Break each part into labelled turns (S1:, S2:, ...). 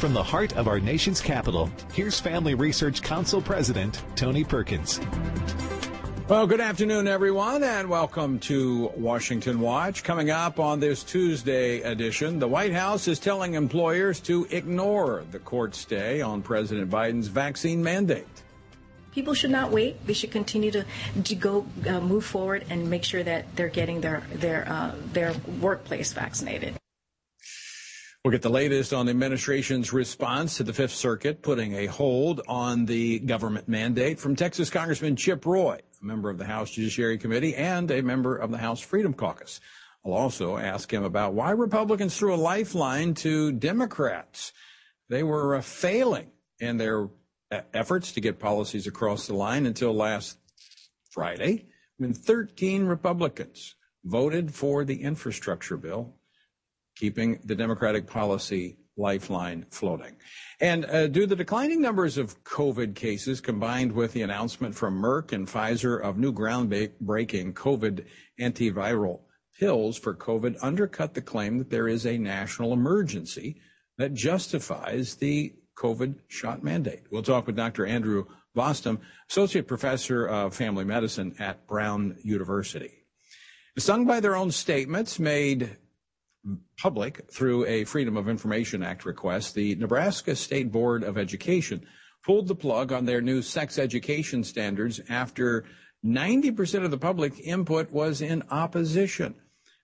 S1: From the heart of our nation's capital, here's Family Research Council President Tony Perkins.
S2: Well, good afternoon, everyone, and welcome to Washington Watch. Coming up on this Tuesday edition, the White House is telling employers to ignore the court stay on President Biden's vaccine mandate.
S3: People should not wait. They should continue to, to go uh, move forward and make sure that they're getting their their uh, their workplace vaccinated.
S2: We'll get the latest on the administration's response to the Fifth Circuit putting a hold on the government mandate from Texas Congressman Chip Roy, a member of the House Judiciary Committee and a member of the House Freedom Caucus. I'll also ask him about why Republicans threw a lifeline to Democrats. They were uh, failing in their uh, efforts to get policies across the line until last Friday when 13 Republicans voted for the infrastructure bill keeping the Democratic policy lifeline floating. And uh, do the declining numbers of COVID cases combined with the announcement from Merck and Pfizer of new groundbreaking COVID antiviral pills for COVID undercut the claim that there is a national emergency that justifies the COVID shot mandate? We'll talk with Dr. Andrew Bostom, Associate Professor of Family Medicine at Brown University. Sung by their own statements made public through a Freedom of Information Act request, the Nebraska State Board of Education pulled the plug on their new sex education standards after 90% of the public input was in opposition.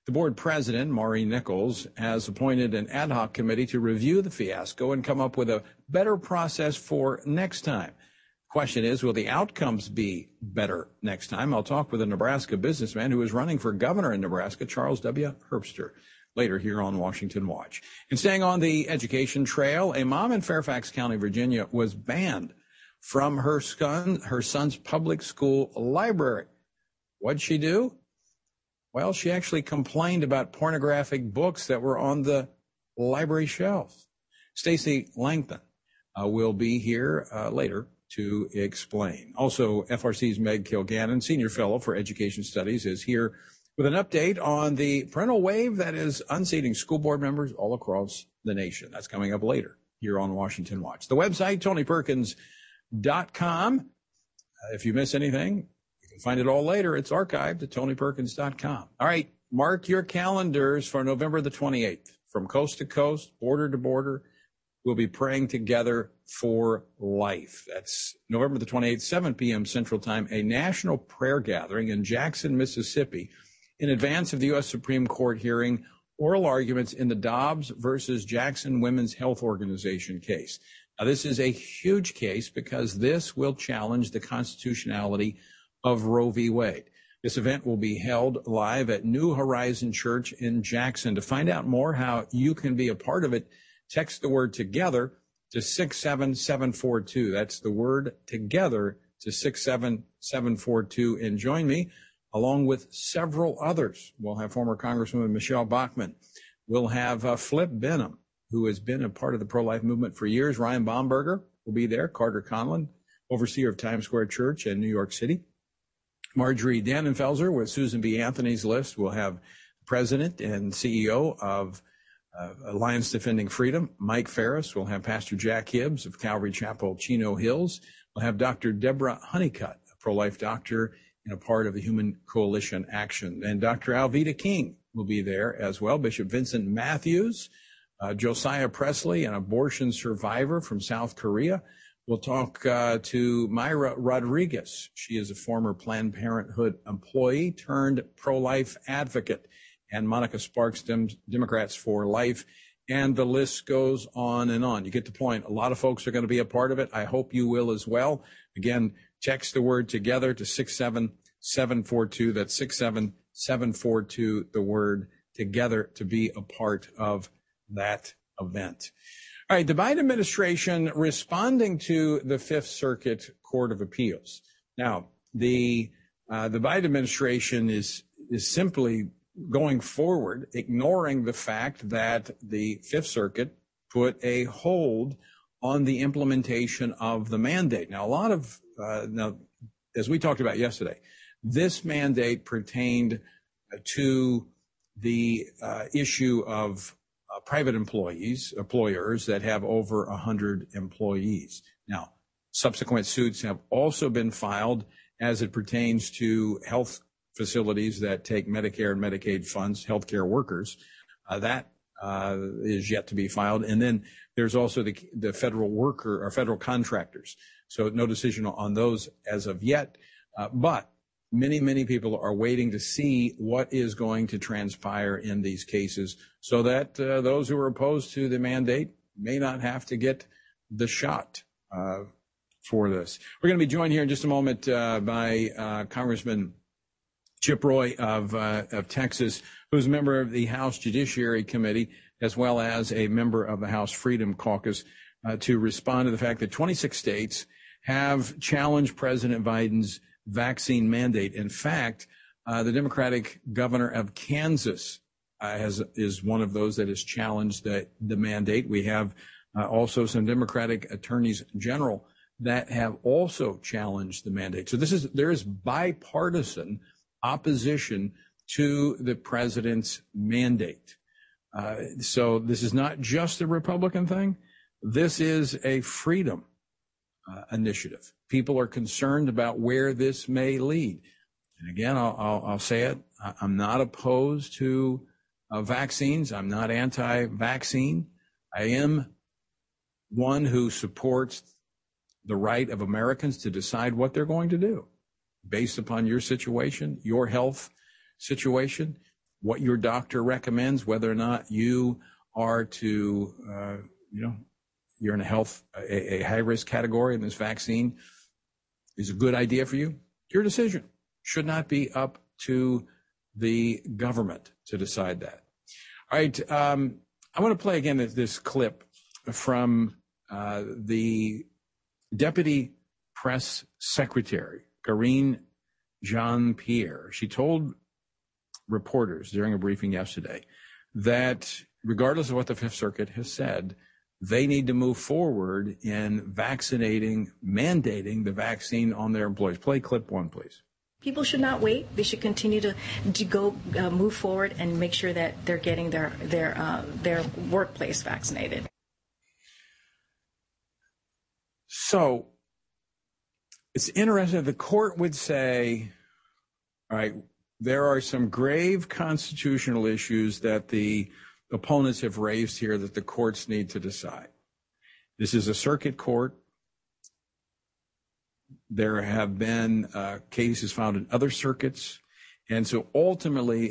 S2: The board president, Maureen Nickels, has appointed an ad hoc committee to review the fiasco and come up with a better process for next time. Question is, will the outcomes be better next time? I'll talk with a Nebraska businessman who is running for governor in Nebraska, Charles W. Herbster later here on Washington Watch. And staying on the education trail, a mom in Fairfax County, Virginia was banned from her son, her son's public school library. What'd she do? Well, she actually complained about pornographic books that were on the library shelves. Stacy Langton uh, will be here uh, later to explain. Also, FRC's Meg Kilgannon, Senior Fellow for Education Studies, is here with an update on the parental wave that is unseating school board members all across the nation. That's coming up later here on Washington Watch. The website, tonyperkins.com. Uh, if you miss anything, you can find it all later. It's archived at tonyperkins.com. All right, mark your calendars for November the 28th. From coast to coast, border to border, we'll be praying together for life. That's November the 28th, 7 p.m. Central Time, a national prayer gathering in Jackson, Mississippi in advance of the U.S. Supreme Court hearing oral arguments in the Dobbs versus Jackson Women's Health Organization case. Now, this is a huge case because this will challenge the constitutionality of Roe v. Wade. This event will be held live at New Horizon Church in Jackson. To find out more how you can be a part of it, text the word together to 67742. That's the word together to 67742 and join me along with several others. We'll have former Congresswoman Michele Bachmann. We'll have uh, Flip Benham, who has been a part of the pro-life movement for years. Ryan Bomberger will be there. Carter Conlon, overseer of Times Square Church in New York City. Marjorie Dannenfelser with Susan B. Anthony's list. We'll have president and CEO of uh, Alliance Defending Freedom, Mike Farris. We'll have Pastor Jack Hibbs of Calvary Chapel, Chino Hills. We'll have Dr. Deborah Honeycutt, a pro-life doctor and a part of the Human Coalition Action. And Dr. Alveda King will be there as well. Bishop Vincent Matthews, uh, Josiah Presley, an abortion survivor from South Korea. We'll talk uh, to Mayra Rodriguez. She is a former Planned Parenthood employee turned pro-life advocate. And Monica Sparks, Dem- Democrats for Life. And the list goes on and on. You get the point. A lot of folks are going to be a part of it. I hope you will as well. Again, Text the word together to 67742. That's 67742, the word together to be a part of that event. All right, the Biden administration responding to the Fifth Circuit Court of Appeals. Now, the uh, the Biden administration is is simply going forward, ignoring the fact that the Fifth Circuit put a hold on the implementation of the mandate. Now, a lot of now, as we talked about yesterday, this mandate pertained to the uh, issue of uh, private employees, employers that have over 100 employees. Now, subsequent suits have also been filed as it pertains to health facilities that take Medicare and Medicaid funds, healthcare workers. Uh, that uh, is yet to be filed. And then there's also the, the federal worker or federal contractors. So no decision on those as of yet. Uh, but many, many people are waiting to see what is going to transpire in these cases so that uh, those who are opposed to the mandate may not have to get the shot uh, for this. We're going to be joined here in just a moment by Congressman Chip Roy of, Texas, who's a member of the House Judiciary Committee, as well as a member of the House Freedom Caucus, to respond to the fact that 26 states have challenged President Biden's vaccine mandate. In fact, uh, the Democratic governor of Kansas uh, has, is one of those that has challenged the, the mandate. We have uh, also some Democratic attorneys general that have also challenged the mandate. So this is there is bipartisan opposition to the president's mandate. Uh, so this is not just a Republican thing. This is a freedom uh, initiative. People are concerned about where this may lead. And again, I'll, I'll, I'll say it. I'm not opposed to uh, vaccines. I'm not anti-vaccine. I am one who supports the right of Americans to decide what they're going to do based upon your situation, your health situation, what your doctor recommends, whether or not you are to, uh, you know, you're in a health, a, a high risk category and this vaccine is a good idea for you. Your decision should not be up to the government to decide that. All right. Um, I want to play again this clip from uh, the deputy press secretary Karine Jean Pierre. She told reporters during a briefing yesterday that regardless of what the Fifth Circuit has said, they need to move forward in vaccinating, mandating the vaccine on their employees. Play clip one, please.
S3: People should not wait. They should continue to, to go uh, move forward and make sure that they're getting their their uh, their workplace vaccinated.
S2: So it's interesting. The court would say, all right, there are some grave constitutional issues that the opponents have raised here that the courts need to decide. This is a circuit court. There have been uh, cases found in other circuits. And so ultimately,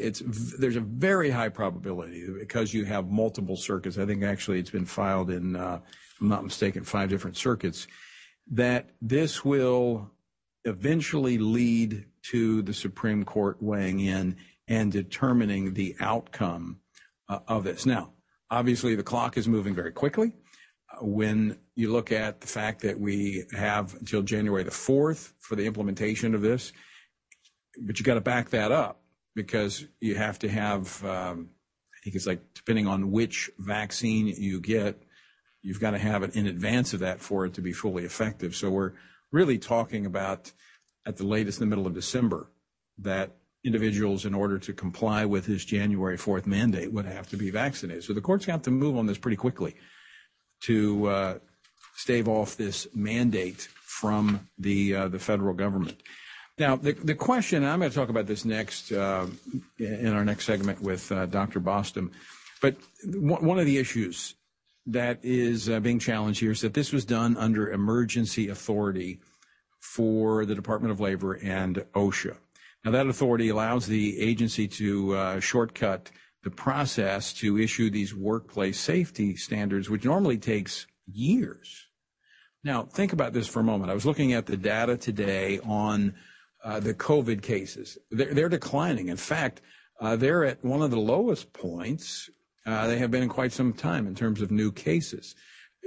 S2: there's a very high probability because you have multiple circuits. I think actually it's been filed in, uh, if I'm not mistaken, five different circuits that this will eventually lead to the Supreme Court weighing in and determining the outcome of this. Now, obviously, the clock is moving very quickly. Uh, when you look at the fact that we have until January the 4th for the implementation of this, but you got to back that up because you have to have, um, I think it's like depending on which vaccine you get, you've got to have it in advance of that for it to be fully effective. So we're really talking about at the latest in the middle of December that individuals, in order to comply with his January 4th mandate, would have to be vaccinated. So the court's got to move on this pretty quickly to uh, stave off this mandate from the uh, the federal government. Now, the, the question, I'm going to talk about this next uh, in our next segment with uh, Dr. Bostom, but one of the issues that is uh, being challenged here is that this was done under emergency authority for the Department of Labor and OSHA. Now, that authority allows the agency to uh, shortcut the process to issue these workplace safety standards, which normally takes years. Now, think about this for a moment. I was looking at the data today on uh, the COVID cases. They're, declining. In fact, uh, they're at one of the lowest points they have been in quite some time in terms of new cases.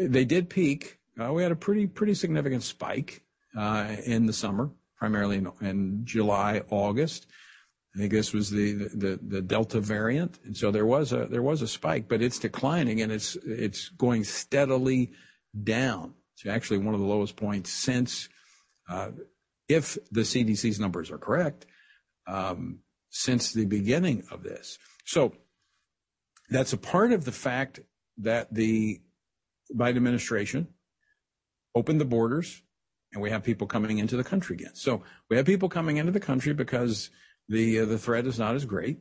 S2: They did peak. We had a pretty pretty significant spike in the summer, primarily in, July, August. I think this was the, Delta variant, and so there was a spike, but it's declining and it's going steadily down. It's actually one of the lowest points since, uh, if the CDC's numbers are correct, um, since the beginning of this. So That's a part of the fact that the Biden administration opened the borders and we have people coming into the country again. So we have people coming into the country because the uh, the threat is not as great.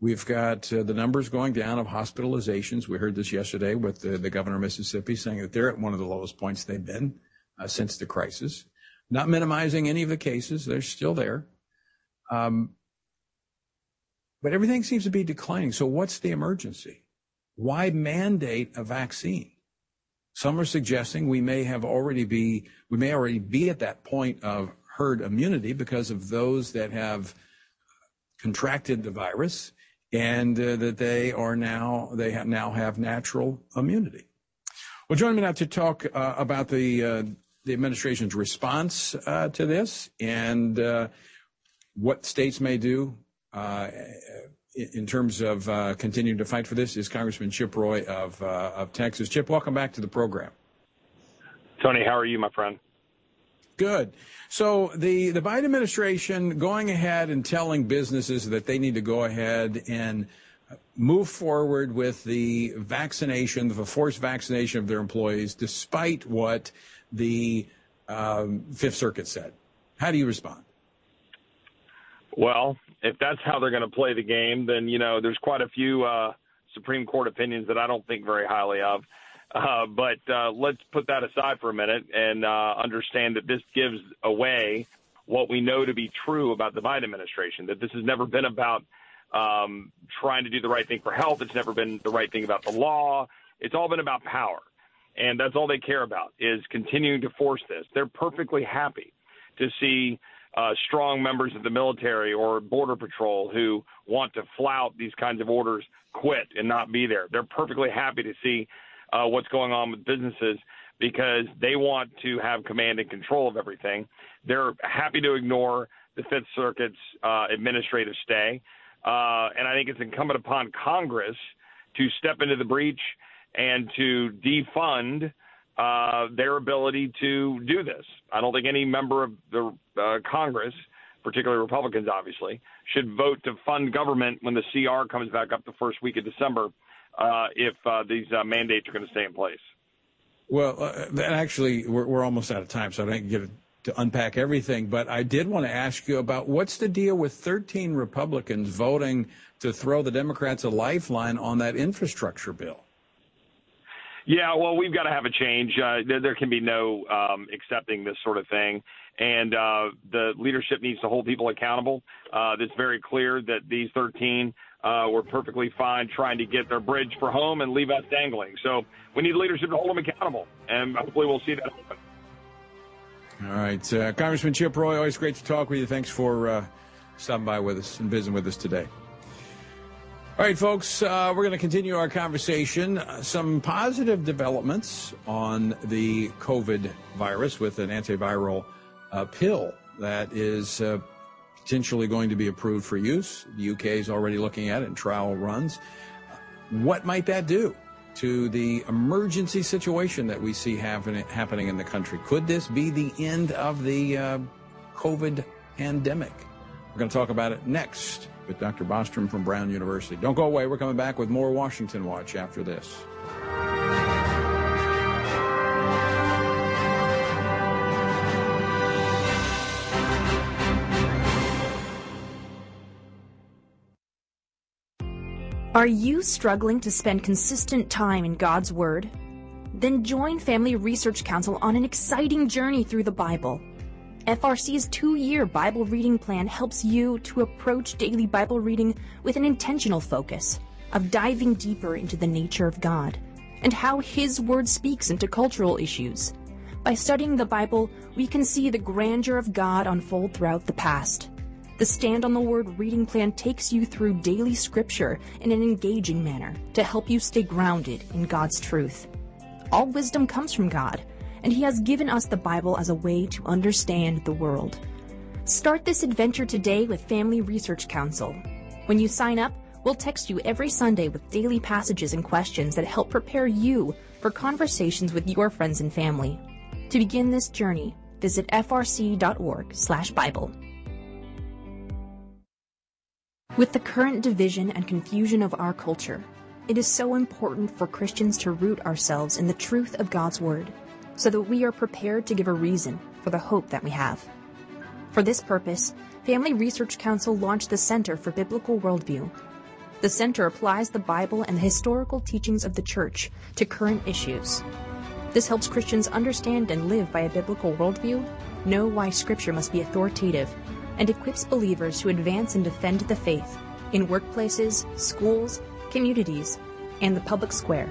S2: We've got uh, the numbers going down of hospitalizations. We heard this yesterday with the, the governor of Mississippi saying that they're at one of the lowest points they've been uh, since the crisis. Not minimizing any of the cases, they're still there. Um, but everything seems to be declining. So what's the emergency? Why mandate a vaccine? Some are suggesting we may have already be we may already be at that point of herd immunity because of those that have contracted the virus and uh, that they are now they have now have natural immunity. Well, join me now to talk uh, about the uh, the administration's response to this and what states may do in terms of continuing to fight for this is Congressman Chip Roy of of Texas. Chip, welcome back to the program.
S4: Tony, how are you, my friend?
S2: Good. So the, the Biden administration going ahead and telling businesses that they need to go ahead and move forward with the vaccination, the forced vaccination of their employees, despite what the um, Fifth Circuit said. How do you respond?
S4: Well, if that's how they're going to play the game, then you know there's quite a few uh, Supreme Court opinions that I don't think very highly of. Uh, but uh, let's put that aside for a minute and uh, understand that this gives away what we know to be true about the Biden administration. That this has never been about um, trying to do the right thing for health. It's never been the right thing about the law. It's all been about power, and that's all they care about is continuing to force this. They're perfectly happy to see. Uh, strong members of the military or border patrol who want to flout these kinds of orders quit and not be there. They're perfectly happy to see uh, what's going on with businesses because they want to have command and control of everything. They're happy to ignore the Fifth Circuit's uh, administrative stay. Uh, and I think it's incumbent upon Congress to step into the breach and to defund uh, their ability to do this. I don't think any member of the uh, Congress, particularly Republicans, obviously, should vote to fund government when the CR comes back up the first week of December uh, if uh, these uh, mandates are going to stay in place.
S2: Well, actually, we're, we're almost out of time, so I don't get to unpack everything. But I did want to ask you about what's the deal with 13 Republicans voting to throw the Democrats a lifeline on that infrastructure bill?
S4: Yeah, well, we've got to have a change. Uh, there, there, can be no um, accepting this sort of thing, and uh, the leadership needs to hold people accountable. Uh, it's very clear that these 13 uh, were perfectly fine trying to get their bridge for home and leave us dangling. So we need leadership to hold them accountable, and hopefully we'll see that happen.
S2: All right, uh, Congressman Chip Roy, always great to talk with you. Thanks for uh, stopping by with us and visiting with us today. All right, folks, uh, we're going to continue our conversation. Uh, some positive developments on the COVID virus with an antiviral uh, pill that is uh, potentially going to be approved for use. The UK is already looking at it in trial runs. What might that do to the emergency situation that we see happen, happening in the country? Could this be the end of the uh, COVID pandemic? We're going to talk about it next with Dr. Bostom from Brown University. Don't go away. We're coming back with more Washington Watch after this.
S5: Are you struggling to spend consistent time in God's Word? Then join Family Research Council on an exciting journey through the Bible. FRC's two year Bible reading plan helps you to approach daily Bible reading with an intentional focus of diving deeper into the nature of God and how His Word speaks into cultural issues. By studying the Bible, we can see the grandeur of God unfold throughout the past. The Stand on the Word reading plan takes you through daily scripture in an engaging manner to help you stay grounded in God's truth. All wisdom comes from God and He has given us the Bible as a way to understand the world. Start this adventure today with Family Research Council. When you sign up, we'll text you every Sunday with daily passages and questions that help prepare you for conversations with your friends and family. To begin this journey, visit frc.org/bible. With the current division and confusion of our culture, it is so important for Christians to root ourselves in the truth of God's Word so that we are prepared to give a reason for the hope that we have. For this purpose, Family Research Council launched the Center for Biblical Worldview. The center applies the Bible and the historical teachings of the Church to current issues. This helps Christians understand and live by a biblical worldview, know why Scripture must be authoritative, and equips believers to advance and defend the faith in workplaces, schools, communities, and the public square.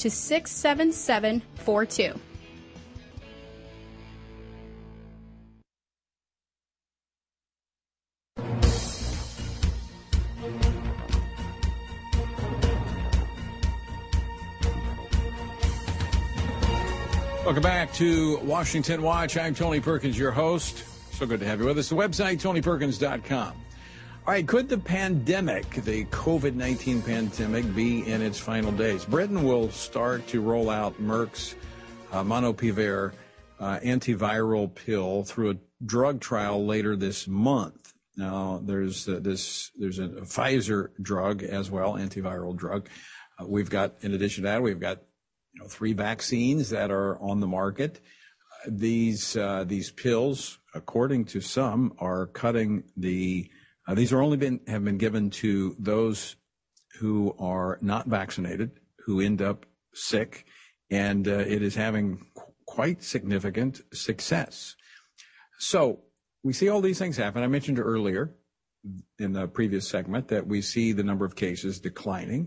S6: to 67742.
S2: Welcome back to Washington Watch. I'm Tony Perkins, your host. So good to have you with us. The website, tonyperkins.com. All right, could the pandemic, the COVID 19 pandemic, be in its final days? Britain will start to roll out Merck's uh, Molnupiravir uh, antiviral pill through a drug trial later this month. Now, there's uh, this, there's a, a, Pfizer drug as well, antiviral drug. Uh, we've got, in addition to that, we've got you know, three vaccines that are on the market. These uh, these pills, according to some, are cutting the. Uh, these are only been have been given to those who are not vaccinated, who end up sick, and uh, it is having qu- quite significant success. So we see all these things happen. I mentioned earlier in the previous segment that we see the number of cases declining.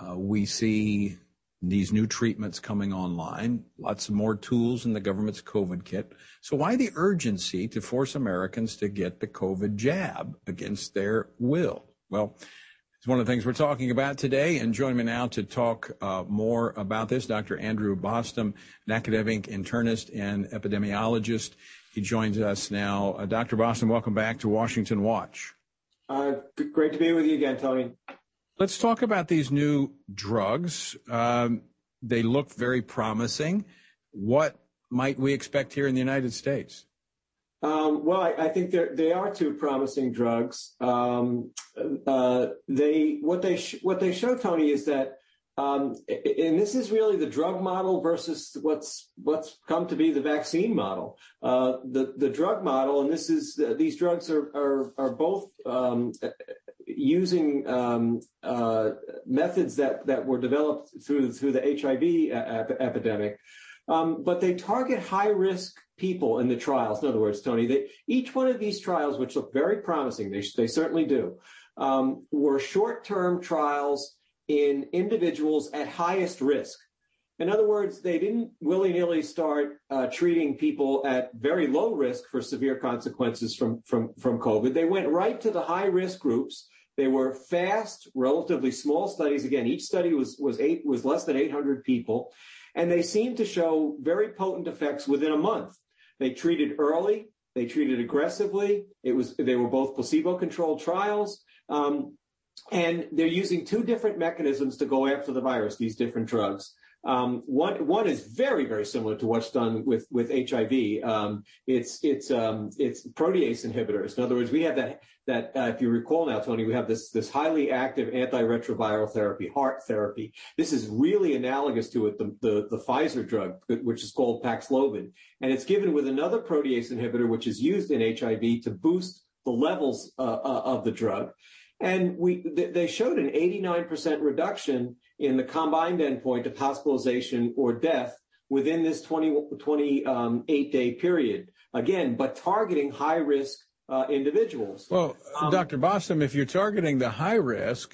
S2: Uh, we see these new treatments coming online, lots of more tools in the government's COVID kit. So why the urgency to force Americans to get the COVID jab against their will? Well, it's one of the things we're talking about today. And joining me now to talk uh, more about this, Dr. Andrew Bostom, an academic internist and epidemiologist. He joins us now. Uh, Dr. Bostom, welcome back to Washington Watch.
S7: Uh, great to be with you again, Tony.
S2: Let's talk about these new drugs. Um, they look very promising. What might we expect here in the United States?
S7: Um, well, I, think they are two promising drugs. Um, uh, what they show, Tony, is that, and this is really the drug model versus what's come to be the vaccine model. Uh, the drug model, and these drugs are both using um, uh, methods that, that were developed through, through the HIV ep- epidemic. Um, but they target high risk people in the trials. In other words, Tony, they, each one of these trials, which look very promising, they, they certainly do, um, were short term trials in individuals at highest risk. In other words, they didn't willy nilly start uh, treating people at very low risk for severe consequences from, from, from COVID. They went right to the high risk groups they were fast, relatively small studies. Again, each study was, was eight, was less than 800 people. And they seemed to show very potent effects within a month. They treated early. They treated aggressively. It was, they were both placebo controlled trials. Um, and they're using two different mechanisms to go after the virus, these different drugs. Um, one one is very very similar to what's done with with HIV. Um, it's it's um, it's protease inhibitors. In other words, we have that that uh, if you recall now, Tony, we have this this highly active antiretroviral therapy, HAART therapy. This is really analogous to it, the the, the Pfizer drug, which is called Paxlovid, and it's given with another protease inhibitor, which is used in HIV to boost the levels uh, uh, of the drug. And we, they showed an 89% reduction in the combined endpoint of hospitalization or death within this 20, 28 um, day period. Again, but targeting high risk uh, individuals.
S2: Well, um, Dr. Bostom, if you're targeting the high risk,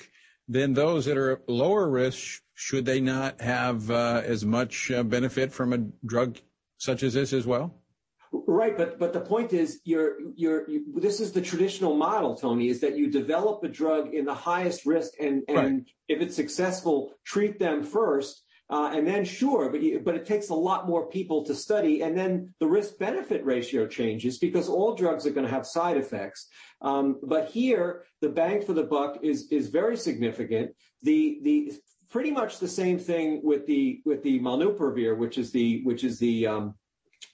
S2: then those that are lower risk, should they not have uh, as much uh, benefit from a drug such as this as well?
S7: Right, but but the point is, you're you're you, this is the traditional model, Tony, is that you develop a drug in the highest risk, and and right. if it's successful, treat them first, uh, and then sure, but you, but it takes a lot more people to study, and then the risk benefit ratio changes because all drugs are going to have side effects. Um, but here, the bang for the buck is is very significant. The the pretty much the same thing with the with the molnupiravir, which is the which is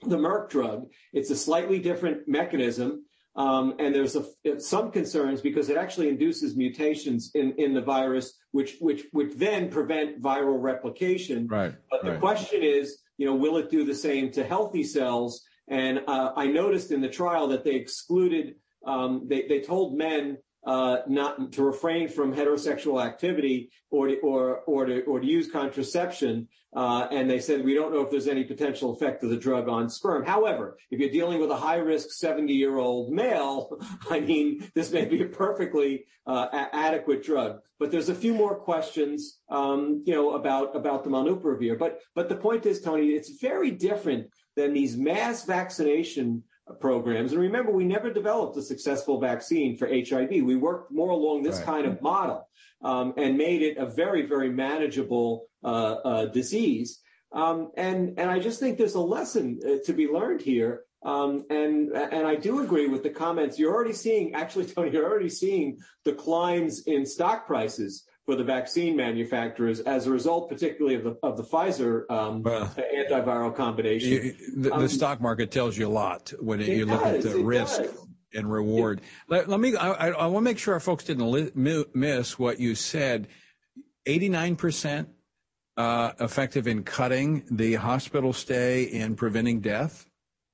S7: the Merck drug. It's a slightly different mechanism. Um, and there's a, some concerns because it actually induces mutations in, in the virus, which, which, which then prevent viral replication.
S2: Right.
S7: But the question is, you know, will it do the same to healthy cells? And uh, I noticed in the trial that they excluded, um, they, they told men uh, not to refrain from heterosexual activity or to, or or to or to use contraception. Uh, and they said we don't know if there's any potential effect of the drug on sperm. However, if you're dealing with a high risk 70 year old male, I mean this may be a perfectly uh, a- adequate drug. But there's a few more questions, um, you know, about about the molnupiravir. But but the point is, Tony, it's very different than these mass vaccination programs. And remember, we never developed a successful vaccine for HIV. We worked more along this right. kind of model um, and made it a very, very manageable uh, uh, disease. Um, and and I just think there's a lesson uh, to be learned here. Um, and and I do agree with the comments. You're already seeing, actually, Tony, you're already seeing declines in stock prices for the vaccine manufacturers as a result, particularly of the of the Pfizer um, well, antiviral combination. You,
S2: the, um, the, stock market tells you a lot when it, you look does, at the risk does. and reward. Let, let, me. I, I, want to make sure our folks didn't li- miss what you said. Eighty nine percent uh, effective in cutting the hospital stay and preventing death.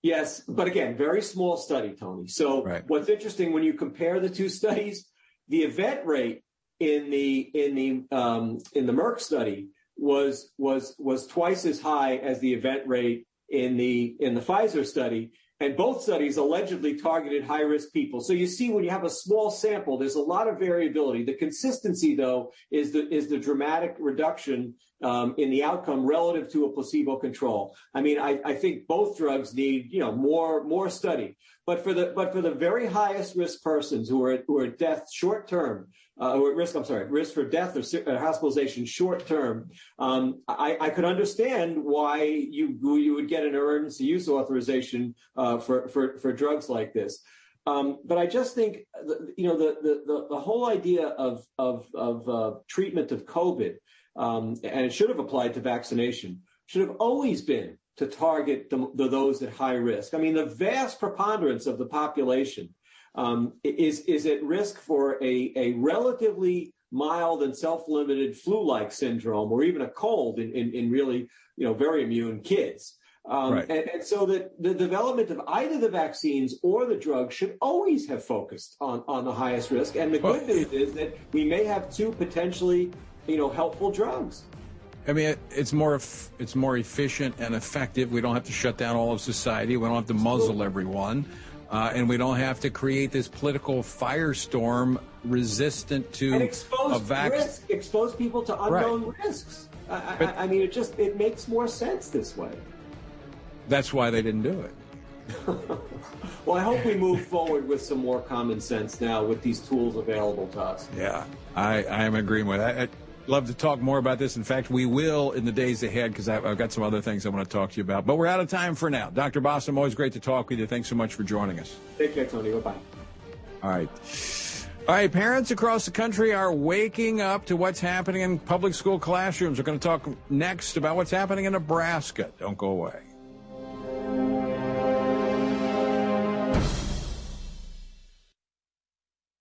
S7: Yes, but again, very small study, Tony. So right. what's interesting when you compare the two studies, the event rate in the in the um, in the Merck study was was was twice as high as the event rate in the in the Pfizer study, and both studies allegedly targeted high risk people. So you see, when you have a small sample, there's a lot of variability. The consistency, though, is the is the dramatic reduction um, in the outcome relative to a placebo control. I mean, I, I think both drugs need you know more more study. But for the but for the very highest risk persons who are who are death short term, uh, or risk, I'm sorry, risk for death or uh, hospitalization short term, um, I, I, could understand why you you would get an emergency use authorization uh, for, for for drugs like this. Um, but I just think, you know, the the the, whole idea of of of uh, treatment of COVID, um, and it should have applied to vaccination, should have always been to target the, the, those at high risk. I mean, the vast preponderance of the population is, is at risk for a, a relatively mild and self-limited flu-like syndrome or even a cold in, in, in really, you know, very immune kids. Um, right. and, and, so that the development of either the vaccines or the drugs should always have focused on, on the highest risk. And the good news is that we may have two potentially, you know, helpful drugs.
S2: I mean, it's more it's more efficient and effective. We don't have to shut down all of society. We don't have to muzzle everyone. Uh, and we don't have to create this political firestorm resistant to
S7: and expose a vaccine. Risk, expose people to unknown right. risks. I, but, I, I mean, it just it makes more sense this way.
S2: That's why they didn't do it.
S7: well, I hope we move forward with some more common sense now with these tools available to us.
S2: Yeah, I, I am agreeing with that love to talk more about this. In fact, we will in the days ahead because I've, I've, got some other things I want to talk to you about. But we're out of time for now. Dr. Bostom, always great to talk with you. Thanks so much for joining us.
S7: Take care, Tony. Bye bye.
S2: All right. All right, parents across the country are waking up to what's happening in public school classrooms. We're going to talk next about what's happening in Nebraska. Don't go away.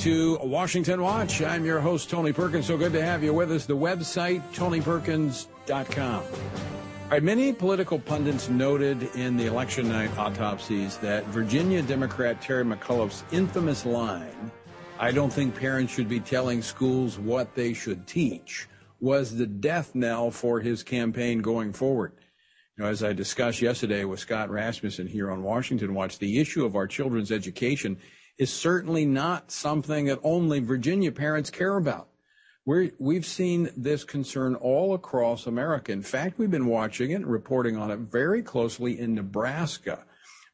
S2: To Washington Watch. I'm your host, Tony Perkins. So good to have you with us. The website, tonyperkins.com. All right, many political pundits noted in the election night autopsies that Virginia Democrat Terry McAuliffe's infamous line, I don't think parents should be telling schools what they should teach, was the death knell for his campaign going forward. You know, as I discussed yesterday with Scott Rasmussen here on Washington Watch, the issue of our children's education is certainly not something that only Virginia parents care about. we have seen this concern all across America. In fact, we've been watching it, reporting on it very closely in Nebraska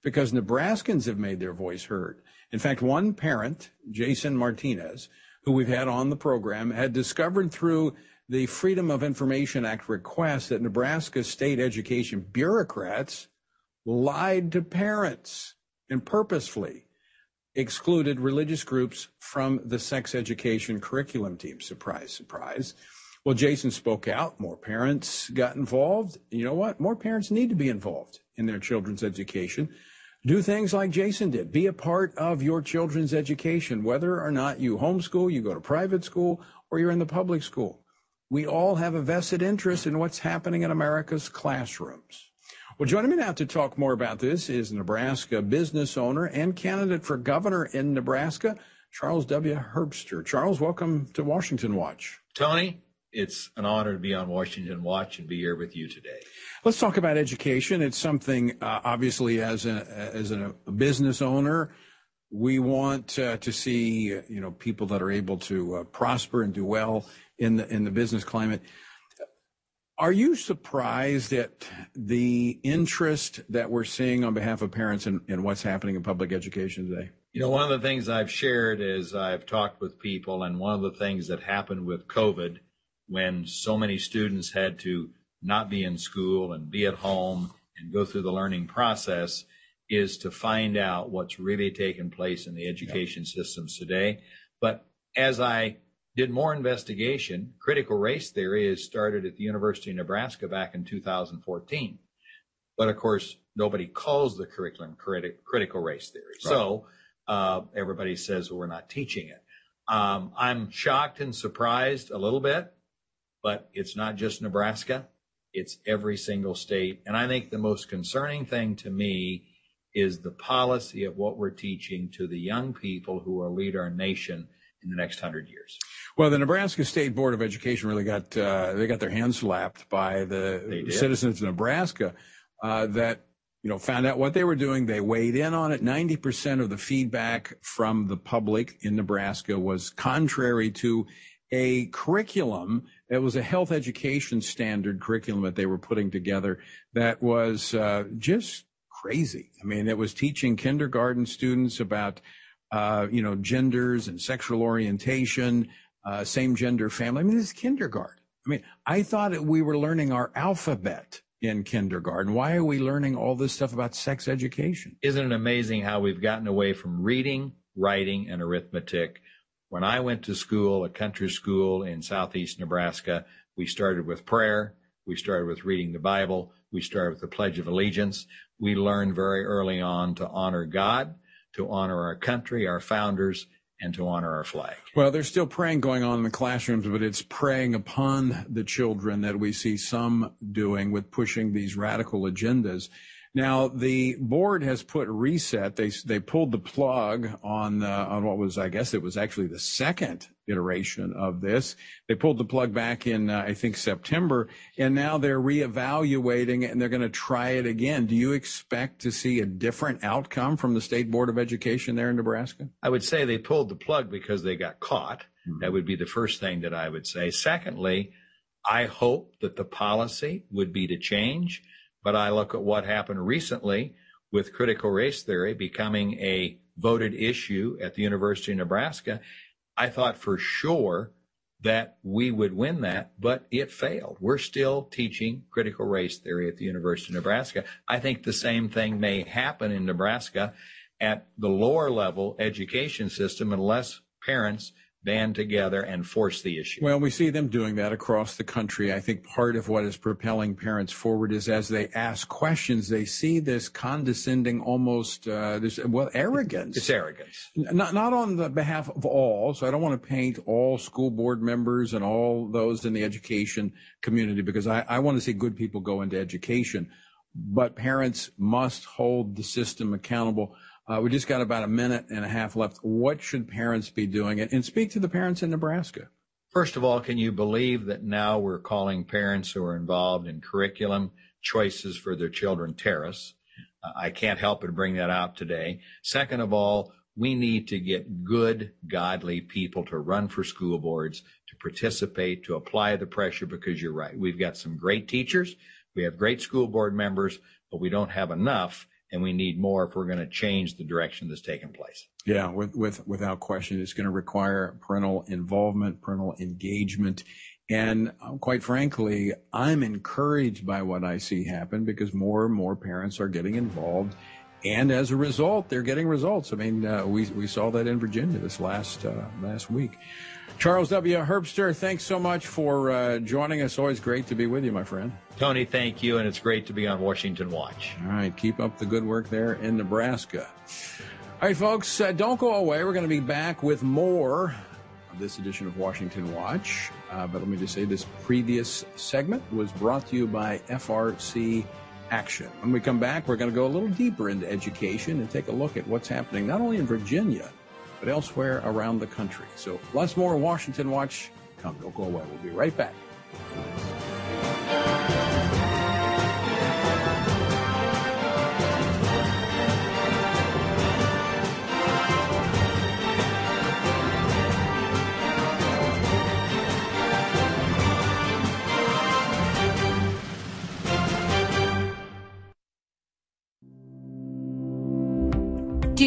S2: because Nebraskans have made their voice heard. In fact, one parent, Jason Martinez, who we've had on the program, had discovered through the Freedom of Information Act request that Nebraska state education bureaucrats lied to parents and purposefully excluded religious groups from the sex education curriculum team. Surprise, surprise. Well, Jason spoke out. More parents got involved. You know what? More parents need to be involved in their children's education. Do things like Jason did. Be a part of your children's education, whether or not you homeschool, you go to private school, or you're in the public school. We all have a vested interest in what's happening in America's classrooms. Well, joining me now to talk more about this is Nebraska business owner and candidate for governor in Nebraska, Charles W. Herbster. Charles, welcome to Washington Watch.
S8: Tony, it's an honor to be on Washington Watch and be here with you today.
S2: Let's talk about education. It's something, uh, obviously, as a as a business owner, we want uh, to see you know people that are able to uh, prosper and do well in the in the business climate. Are you surprised at the interest that we're seeing on behalf of parents in, in what's happening in public education today?
S8: You know, one of the things I've shared is I've talked with people, and one of the things that happened with COVID when so many students had to not be in school and be at home and go through the learning process is to find out what's really taking place in the education systems today. But as I did more investigation. Critical race theory is started at the University of Nebraska back in 2014. But of course, nobody calls the curriculum criti- critical race theory. Right. So uh, everybody says well, we're not teaching it. Um, I'm shocked and surprised a little bit, but it's not just Nebraska. It's every single state. And I think the most concerning thing to me is the policy of what we're teaching to the young people who will lead our nation in the next hundred years.
S2: Well, the Nebraska State Board of Education really got uh, they got their hands slapped by the citizens of Nebraska uh, that you know found out what they were doing. They weighed in on it. Ninety percent of the feedback from the public in Nebraska was contrary to a curriculum. It was a health education standard curriculum that they were putting together that was uh, just crazy. I mean, it was teaching kindergarten students about, uh, you know, genders and sexual orientation, uh, same gender family. I mean, this is kindergarten. I mean, I thought we were learning our alphabet in kindergarten. Why are we learning all this stuff about sex education?
S8: Isn't it amazing how we've gotten away from reading, writing, and arithmetic? When I went to school, a country school in southeast Nebraska, we started with prayer. We started with reading the Bible. We started with the Pledge of Allegiance. We learned very early on to honor God, to honor our country, our founders, and to honor our flag.
S2: Well, there's still praying going on in the classrooms, but it's preying upon the children that we see some doing with pushing these radical agendas. Now, the board has put reset. They they pulled the plug on uh, on what was, I guess, it was actually the second iteration of this. They pulled the plug back in, uh, I think, September, and now they're reevaluating and they're going to try it again. Do you expect to see a different outcome from the state board of education there in Nebraska?
S8: I would say they pulled the plug because they got caught. Mm-hmm. That would be the first thing that I would say. Secondly, I hope that the policy would be to change but I look at what happened recently with critical race theory becoming a voted issue at the University of Nebraska. I thought for sure that we would win that, but it failed. We're still teaching critical race theory at the University of Nebraska. I think the same thing may happen in Nebraska at the lower level education system unless parents band together and force the issue.
S2: Well, we see them doing that across the country. I think part of what is propelling parents forward is as they ask questions, they see this condescending, almost uh, this well arrogance.
S8: It's arrogance.
S2: Not not on the behalf of all. So I don't want to paint all school board members and all those in the education community because I, I want to see good people go into education. But parents must hold the system accountable uh, we just got about a minute and a half left. What should parents be doing? And speak to the parents in Nebraska.
S8: First of all, can you believe that now we're calling parents who are involved in curriculum choices for their children terrorists? Uh, I can't help but bring that out today. Second of all, we need to get good, godly people to run for school boards, to participate, to apply the pressure because you're right. We've got some great teachers. We have great school board members, but we don't have enough and we need more if we're going to change the direction that's taken place.
S2: Yeah, with, with without question, it's going to require parental involvement, parental engagement, and uh, quite frankly, I'm encouraged by what I see happen because more and more parents are getting involved. And as a result, they're getting results. I mean, uh, we, we saw that in Virginia this last uh, last week. Charles W. Herbster, thanks so much for uh, joining us. Always great to be with you, my friend.
S8: Tony, thank you, and it's great to be on Washington Watch.
S2: All right, keep up the good work there in Nebraska. All right, folks, uh, don't go away. We're going to be back with more of this edition of Washington Watch. Uh, but let me just say this previous segment was brought to you by FRC Action. When we come back, we're going to go a little deeper into education and take a look at what's happening not only in Virginia but elsewhere around the country. So lots more Washington Watch. Come, don't go away. We'll be right back.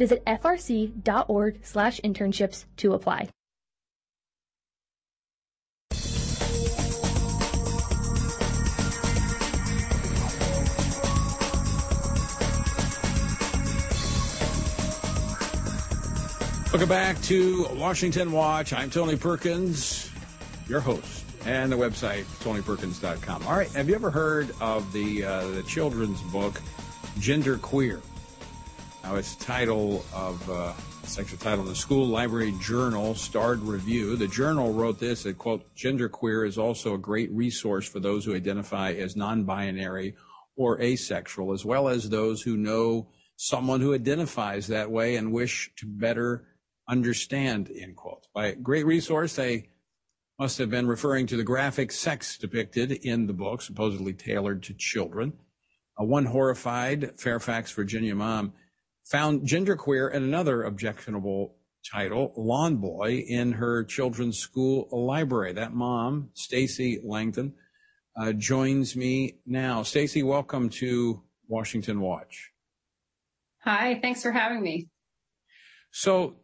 S9: Visit frc.org/internships to apply.
S2: Welcome back to Washington Watch. I'm Tony Perkins, your host, and the website tonyperkins.com. All right, have you ever heard of the uh, the children's book Gender Queer? Now, it's title of uh, section title the School Library Journal Starred Review. The journal wrote this: quote, "Genderqueer is also a great resource for those who identify as non-binary or asexual, as well as those who know someone who identifies that way and wish to better understand." End quote. By great resource, they must have been referring to the graphic sex depicted in the book, supposedly tailored to children. A one horrified Fairfax, Virginia mom found genderqueer and another objectionable title, Lawn Boy, in her children's school library. That mom, Stacy Langton, uh, joins me now. Stacy, welcome to Washington Watch.
S10: Hi, thanks for having me.
S2: So,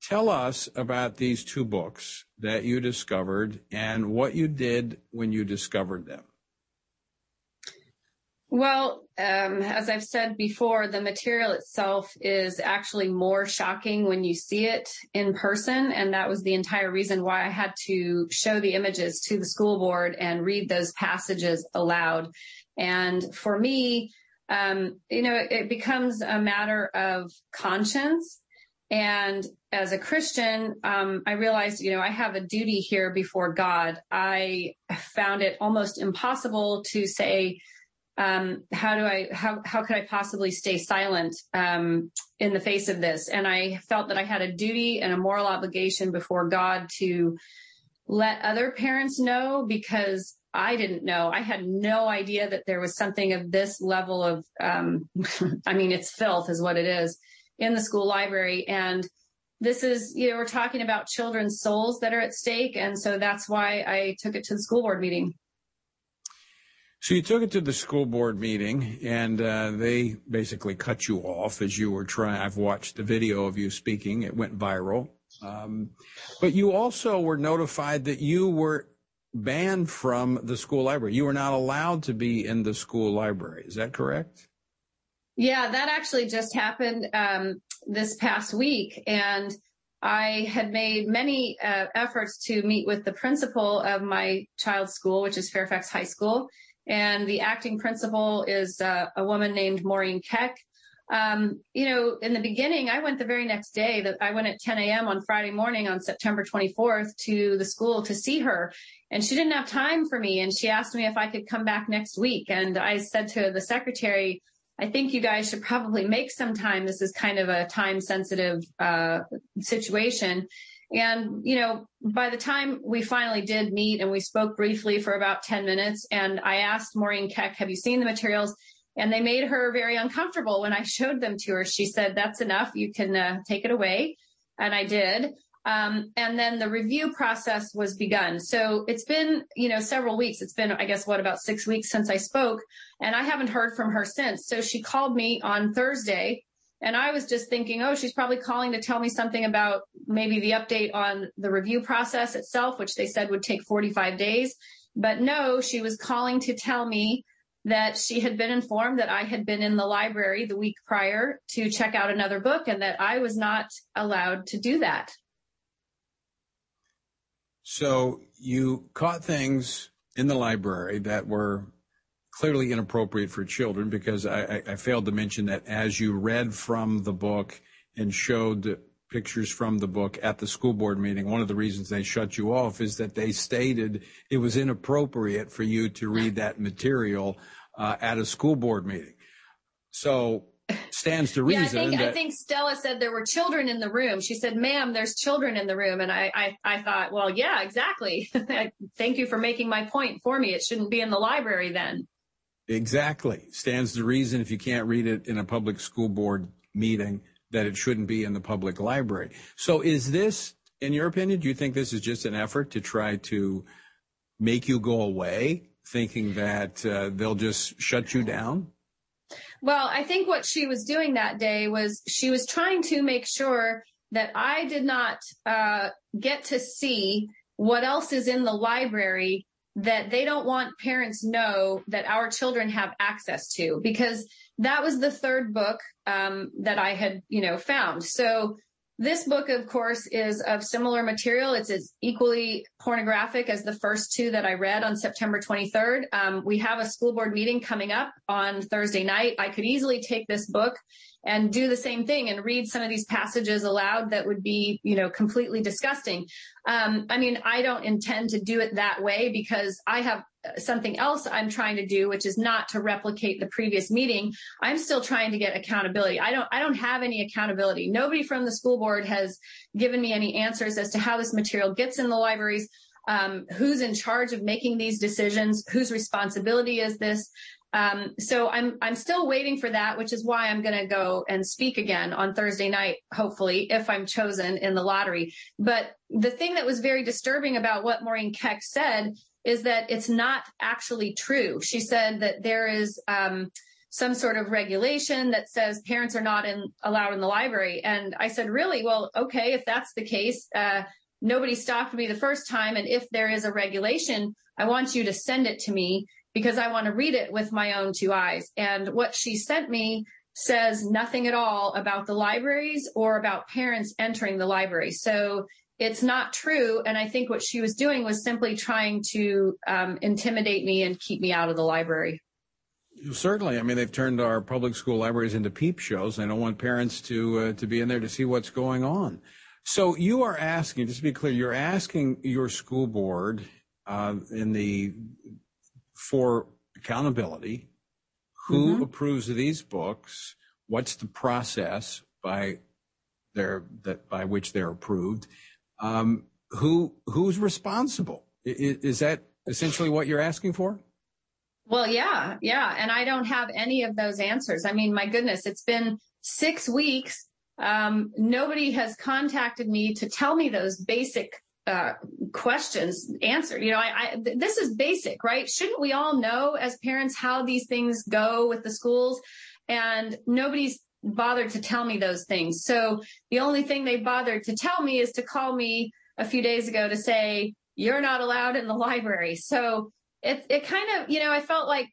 S2: tell us about these two books that you discovered and what you did when you discovered them.
S10: Well, um, as I've said before, the material itself is actually more shocking when you see it in person. And that was the entire reason why I had to show the images to the school board and read those passages aloud. And for me, um, you know, it, it becomes a matter of conscience. And as a Christian, um, I realized, you know, I have a duty here before God. I found it almost impossible to say, um, how do I, how, how could I possibly stay silent, um, in the face of this? And I felt that I had a duty and a moral obligation before God to let other parents know because I didn't know. I had no idea that there was something of this level of, um, I mean, it's filth is what it is in the school library. And this is, you know, we're talking about children's souls that are at stake. And so that's why I took it to the school board meeting.
S2: So you took it to the school board meeting, and uh, they basically cut you off as you were trying. I've watched the video of you speaking; it went viral. Um, but you also were notified that you were banned from the school library. You were not allowed to be in the school library. Is that correct?
S10: Yeah, that actually just happened um, this past week. And I had made many uh, efforts to meet with the principal of my child's school, which is Fairfax High School. And the acting principal is uh, a woman named Maureen Keck. Um, you know, in the beginning, I went the very next day that I went at 10 a.m. on Friday morning on September 24th to the school to see her. And she didn't have time for me. And she asked me if I could come back next week. And I said to the secretary, I think you guys should probably make some time. This is kind of a time sensitive uh, situation. And, you know, by the time we finally did meet and we spoke briefly for about 10 minutes, and I asked Maureen Keck, have you seen the materials? And they made her very uncomfortable when I showed them to her. She said, that's enough. You can uh, take it away. And I did. Um, and then the review process was begun. So it's been, you know, several weeks. It's been, I guess, what about six weeks since I spoke and I haven't heard from her since. So she called me on Thursday and I was just thinking, oh, she's probably calling to tell me something about maybe the update on the review process itself, which they said would take 45 days. But no, she was calling to tell me that she had been informed that I had been in the library the week prior to check out another book and that I was not allowed to do that.
S2: So you caught things in the library that were clearly inappropriate for children because I, I, failed to mention that as you read from the book and showed pictures from the book at the school board meeting, one of the reasons they shut you off is that they stated it was inappropriate for you to read that material uh, at a school board meeting. So stands to reason.
S10: Yeah, I think,
S2: that,
S10: I think Stella said there were children in the room. She said, ma'am, there's children in the room. And I, I, I thought, well, yeah, exactly. Thank you for making my point for me. It shouldn't be in the library then.
S2: Exactly. Stands to reason if you can't read it in a public school board meeting that it shouldn't be in the public library. So is this, in your opinion, do you think this is just an effort to try to make you go away thinking that uh, they'll just shut you down?
S10: Well, I think what she was doing that day was she was trying to make sure that I did not uh, get to see what else is in the library that they don't want parents know that our children have access to because that was the third book um, that I had, you know, found. So this book, of course, is of similar material. It's as equally pornographic as the first two that I read on September 23rd. Um, we have a school board meeting coming up on Thursday night. I could easily take this book and do the same thing and read some of these passages aloud that would be, you know, completely disgusting. Um, I mean, I don't intend to do it that way because I have something else I'm trying to do, which is not to replicate the previous meeting. I'm still trying to get accountability. I don't, I don't have any accountability. Nobody from the school board has given me any answers as to how this material gets in the libraries. Um, who's in charge of making these decisions? Whose responsibility is this? Um, so I'm I'm still waiting for that, which is why I'm going to go and speak again on Thursday night, hopefully, if I'm chosen in the lottery. But the thing that was very disturbing about what Maureen Keck said is that it's not actually true. She said that there is um, some sort of regulation that says parents are not in, allowed in the library, and I said, really? Well, okay, if that's the case. Uh, nobody stopped me the first time. And if there is a regulation, I want you to send it to me because I want to read it with my own two eyes. And what she sent me says nothing at all about the libraries or about parents entering the library. So it's not true. And I think what she was doing was simply trying to um, intimidate me and keep me out of the library.
S2: Certainly, I mean they've turned our public school libraries into peep shows. They don't want parents to uh, to be in there to see what's going on. So you are asking, just to be clear, you're asking your school board uh, in the for accountability. Who mm-hmm. approves of these books? What's the process by their that by which they're approved? Um, who who's responsible? Is, is that essentially what you're asking for?
S10: Well, yeah, yeah, and I don't have any of those answers. I mean, my goodness, it's been six weeks. Um, nobody has contacted me to tell me those basic uh, questions answered. You know, I, I, this is basic, right? Shouldn't we all know as parents how these things go with the schools? And nobody's bothered to tell me those things. So the only thing they bothered to tell me is to call me a few days ago to say, you're not allowed in the library. So it, it kind of, you know, I felt like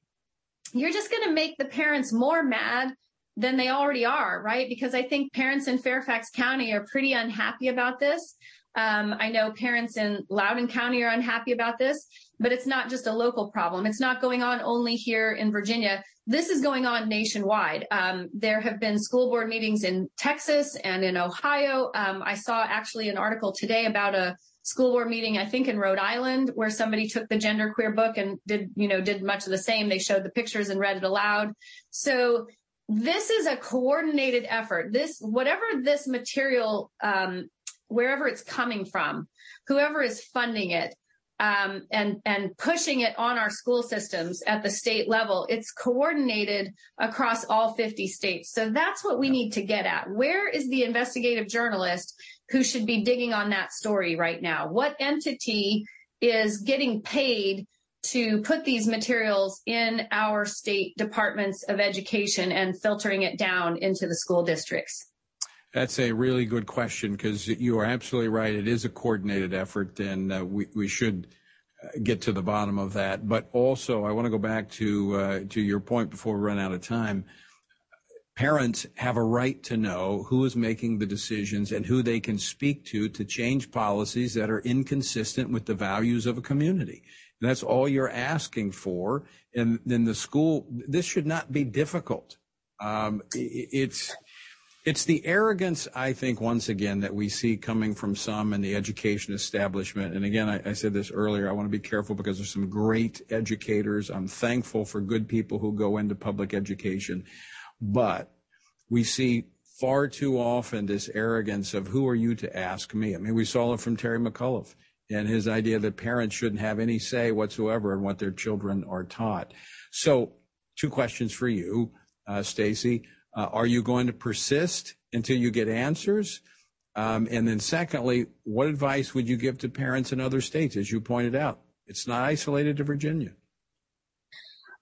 S10: you're just going to make the parents more mad than they already are, right? Because I think parents in Fairfax County are pretty unhappy about this. Um, I know parents in Loudoun County are unhappy about this, but it's not just a local problem. It's not going on only here in Virginia. This is going on nationwide. Um, there have been school board meetings in Texas and in Ohio. Um, I saw actually an article today about a school board meeting, I think in Rhode Island, where somebody took the genderqueer book and did, you know, did much of the same. They showed the pictures and read it aloud. So this is a coordinated effort. This, whatever this material, um, wherever it's coming from, whoever is funding it, um, and and pushing it on our school systems at the state level. It's coordinated across all 50 states. So that's what we need to get at. Where is the investigative journalist who should be digging on that story right now? What entity is getting paid to put these materials in our state departments of education and filtering it down into the school districts?
S2: That's a really good question because you are absolutely right. It is a coordinated effort, and uh, we, we should uh, get to the bottom of that. But also, I want to go back to uh, to your point before we run out of time. Parents have a right to know who is making the decisions and who they can speak to to change policies that are inconsistent with the values of a community. That's all you're asking for. And then the school, this should not be difficult. Um, it's, it's the arrogance, I think, once again, that we see coming from some in the education establishment. And again, I, I, said this earlier, I want to be careful because there's some great educators. I'm thankful for good people who go into public education. But we see far too often this arrogance of who are you to ask me? I mean, we saw it from Terry McAuliffe and his idea that parents shouldn't have any say whatsoever in what their children are taught. So, two questions for you, uh, Stacy. Uh, are you going to persist until you get answers? Um, and then, secondly, what advice would you give to parents in other states? As you pointed out, it's not isolated to Virginia.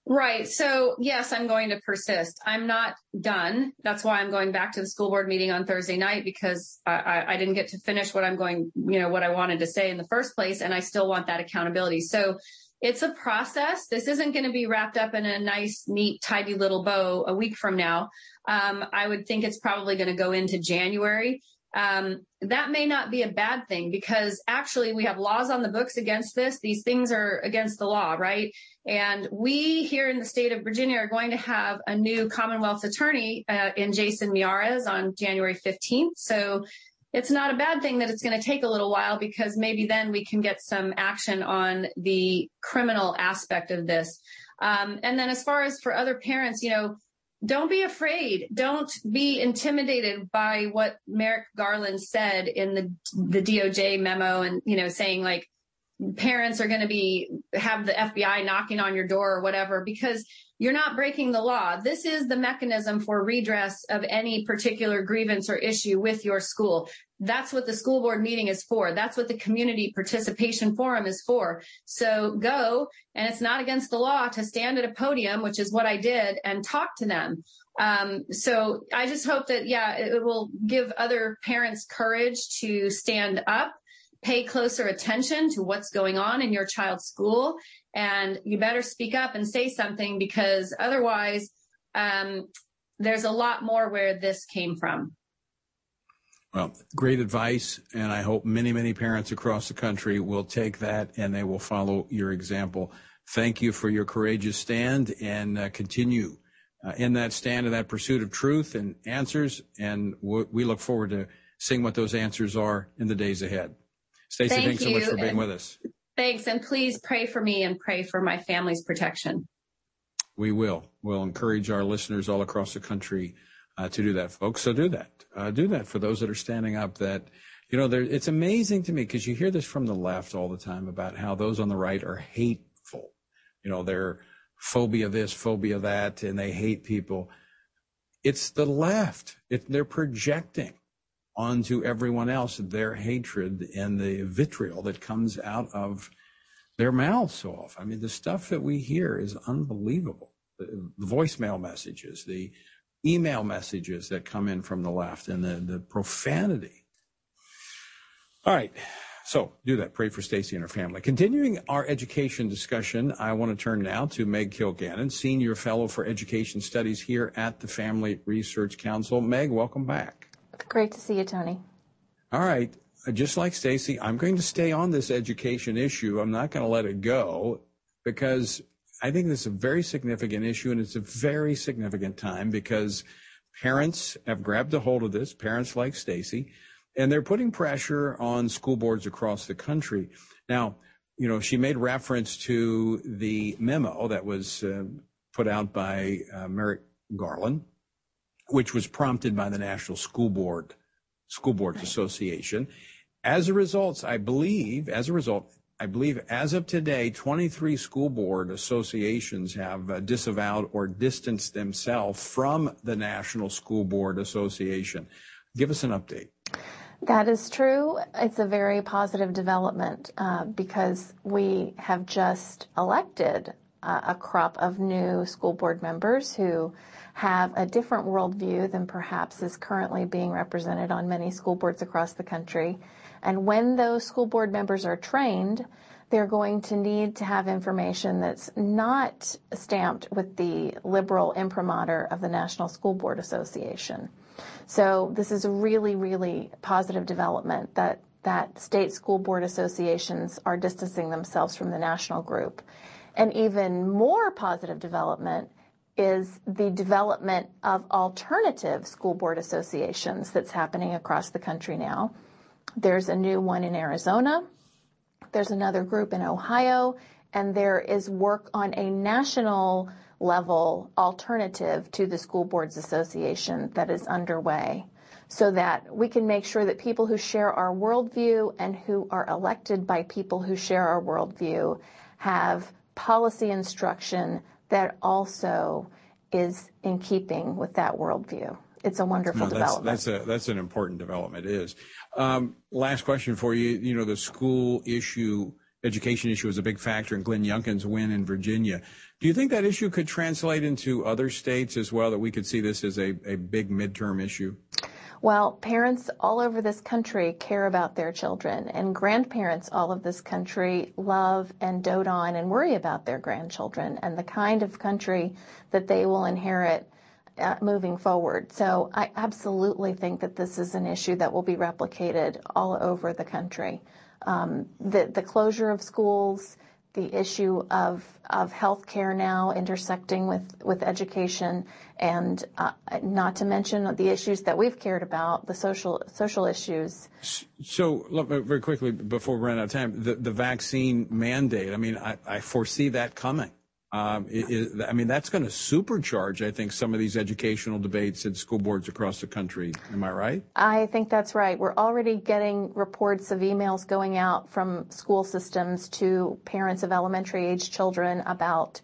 S10: Right. So yes, I'm going to persist. I'm not done. That's why I'm going back to the school board meeting on Thursday night because I, I, I, didn't get to finish what I'm going, you know, what I wanted to say in the first place. And I still want that accountability. So it's a process. This isn't going to be wrapped up in a nice, neat, tidy little bow a week from now. Um, I would think it's probably going to go into January um, that may not be a bad thing because actually we have laws on the books against this. These things are against the law, right? And we here in the state of Virginia are going to have a new Commonwealth attorney uh, in Jason Miyares on January 15th. So it's not a bad thing that it's going to take a little while because maybe then we can get some action on the criminal aspect of this. Um, and then as far as for other parents, you know, don't be afraid. Don't be intimidated by what Merrick Garland said in the the DOJ memo and you know saying like parents are going to be have the FBI knocking on your door or whatever because you're not breaking the law. This is the mechanism for redress of any particular grievance or issue with your school. That's what the school board meeting is for. That's what the community participation forum is for. So go, and it's not against the law to stand at a podium, which is what I did, and talk to them. Um, so I just hope that, yeah, it will give other parents courage to stand up, pay closer attention to what's going on in your child's school, and you better speak up and say something because otherwise, um, there's a lot more where this came from.
S2: Well, great advice. And I hope many, many parents across the country will take that and they will follow your example. Thank you for your courageous stand and uh, continue uh, in that stand and that pursuit of truth and answers. And w- we look forward to seeing what those answers are in the days ahead. Stacy, Thank thanks you. so much for being and with us.
S10: Thanks. And please pray for me and pray for my family's protection.
S2: We will. We'll encourage our listeners all across the country uh, to do that, folks. So do that. Uh, do that for those that are standing up. That you know, it's amazing to me because you hear this from the left all the time about how those on the right are hateful. You know, they're phobia this, phobia that, and they hate people. It's the left. It, they're projecting onto everyone else their hatred and the vitriol that comes out of their mouths so often. I mean, the stuff that we hear is unbelievable. The, the voicemail messages, the email messages that come in from the left and the, the profanity. All right. So do that. Pray for Stacy and her family. Continuing our education discussion, I want to turn now to Meg Kilgannon, Senior Fellow for Education Studies here at the Family Research Council. Meg, welcome back.
S11: Great to see you, Tony.
S2: All right. Just like Stacy, I'm going to stay on this education issue. I'm not going to let it go because I think this is a very significant issue and it's a very significant time because parents have grabbed a hold of this, parents like Stacy and they're putting pressure on school boards across the country. Now, you know, she made reference to the memo that was uh, put out by uh, Merrick Garland, which was prompted by the National School Board School Boards Association. As a result, I believe, as a result, I believe as of today, 23 school board associations have uh, disavowed or distanced themselves from the National School Board Association. Give us an update.
S11: That is true. It's a very positive development uh, because we have just elected uh, a crop of new school board members who have a different worldview than perhaps is currently being represented on many school boards across the country. And when those school board members are trained, they're going to need to have information that's not stamped with the liberal imprimatur of the National School Board Association. So this is a really, really positive development that that state school board associations are distancing themselves from the national group. And even more positive development is the development of alternative school board associations that's happening across the country now. There's a new one in Arizona. There's another group in Ohio, and there is work on a national level alternative to the School Boards Association that is underway so that we can make sure that people who share our worldview and who are elected by people who share our worldview have policy instruction that also is in keeping with that worldview. It's a wonderful no, that's, development.
S2: That's a that's an important development. It is. Um, last question for you. You know, the school issue, education issue is a big factor in Glenn Youngkin's win in Virginia. Do you think that issue could translate into other states as well, that we could see this as a, a big midterm issue?
S11: Well, parents all over this country care about their children, and grandparents all of this country love and dote on and worry about their grandchildren and the kind of country that they will inherit moving forward. So I absolutely think that this is an issue that will be replicated all over the country. Um, the, the closure of schools, the issue of of healthcare now intersecting with with education, and uh, not to mention the issues that we've cared about, the social social issues.
S2: So, look, very quickly before we run out of time, the the vaccine mandate. I mean, I, I foresee that coming. Um, I mean, that's going to supercharge, I think, some of these educational debates at school boards across the country. Am I right?
S11: I think that's right. We're already getting reports of emails going out from school systems to parents of elementary age children about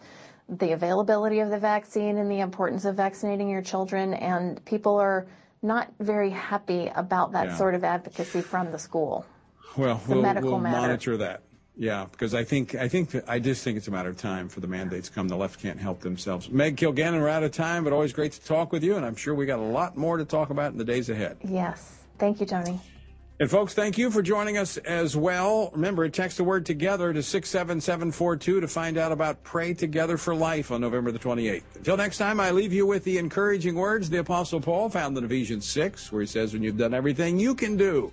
S11: the availability of the vaccine and the importance of vaccinating your children. And people are not very happy about that yeah. sort of advocacy from the school.
S2: Well, we'll, we'll monitor that. Yeah, because I think I think I just think it's a matter of time for the mandates come. The left can't help themselves. Meg Kilgannon, we're out of time, but always great to talk with you, and I'm sure we got a lot more to talk about in the days ahead.
S11: Yes, thank you, Tony.
S2: And folks, thank you for joining us as well. Remember, text the word together to 67742 to find out about Pray Together for Life on November the 28th. Until next time, I leave you with the encouraging words the Apostle Paul found in Ephesians 6, where he says, When you've done everything you can do,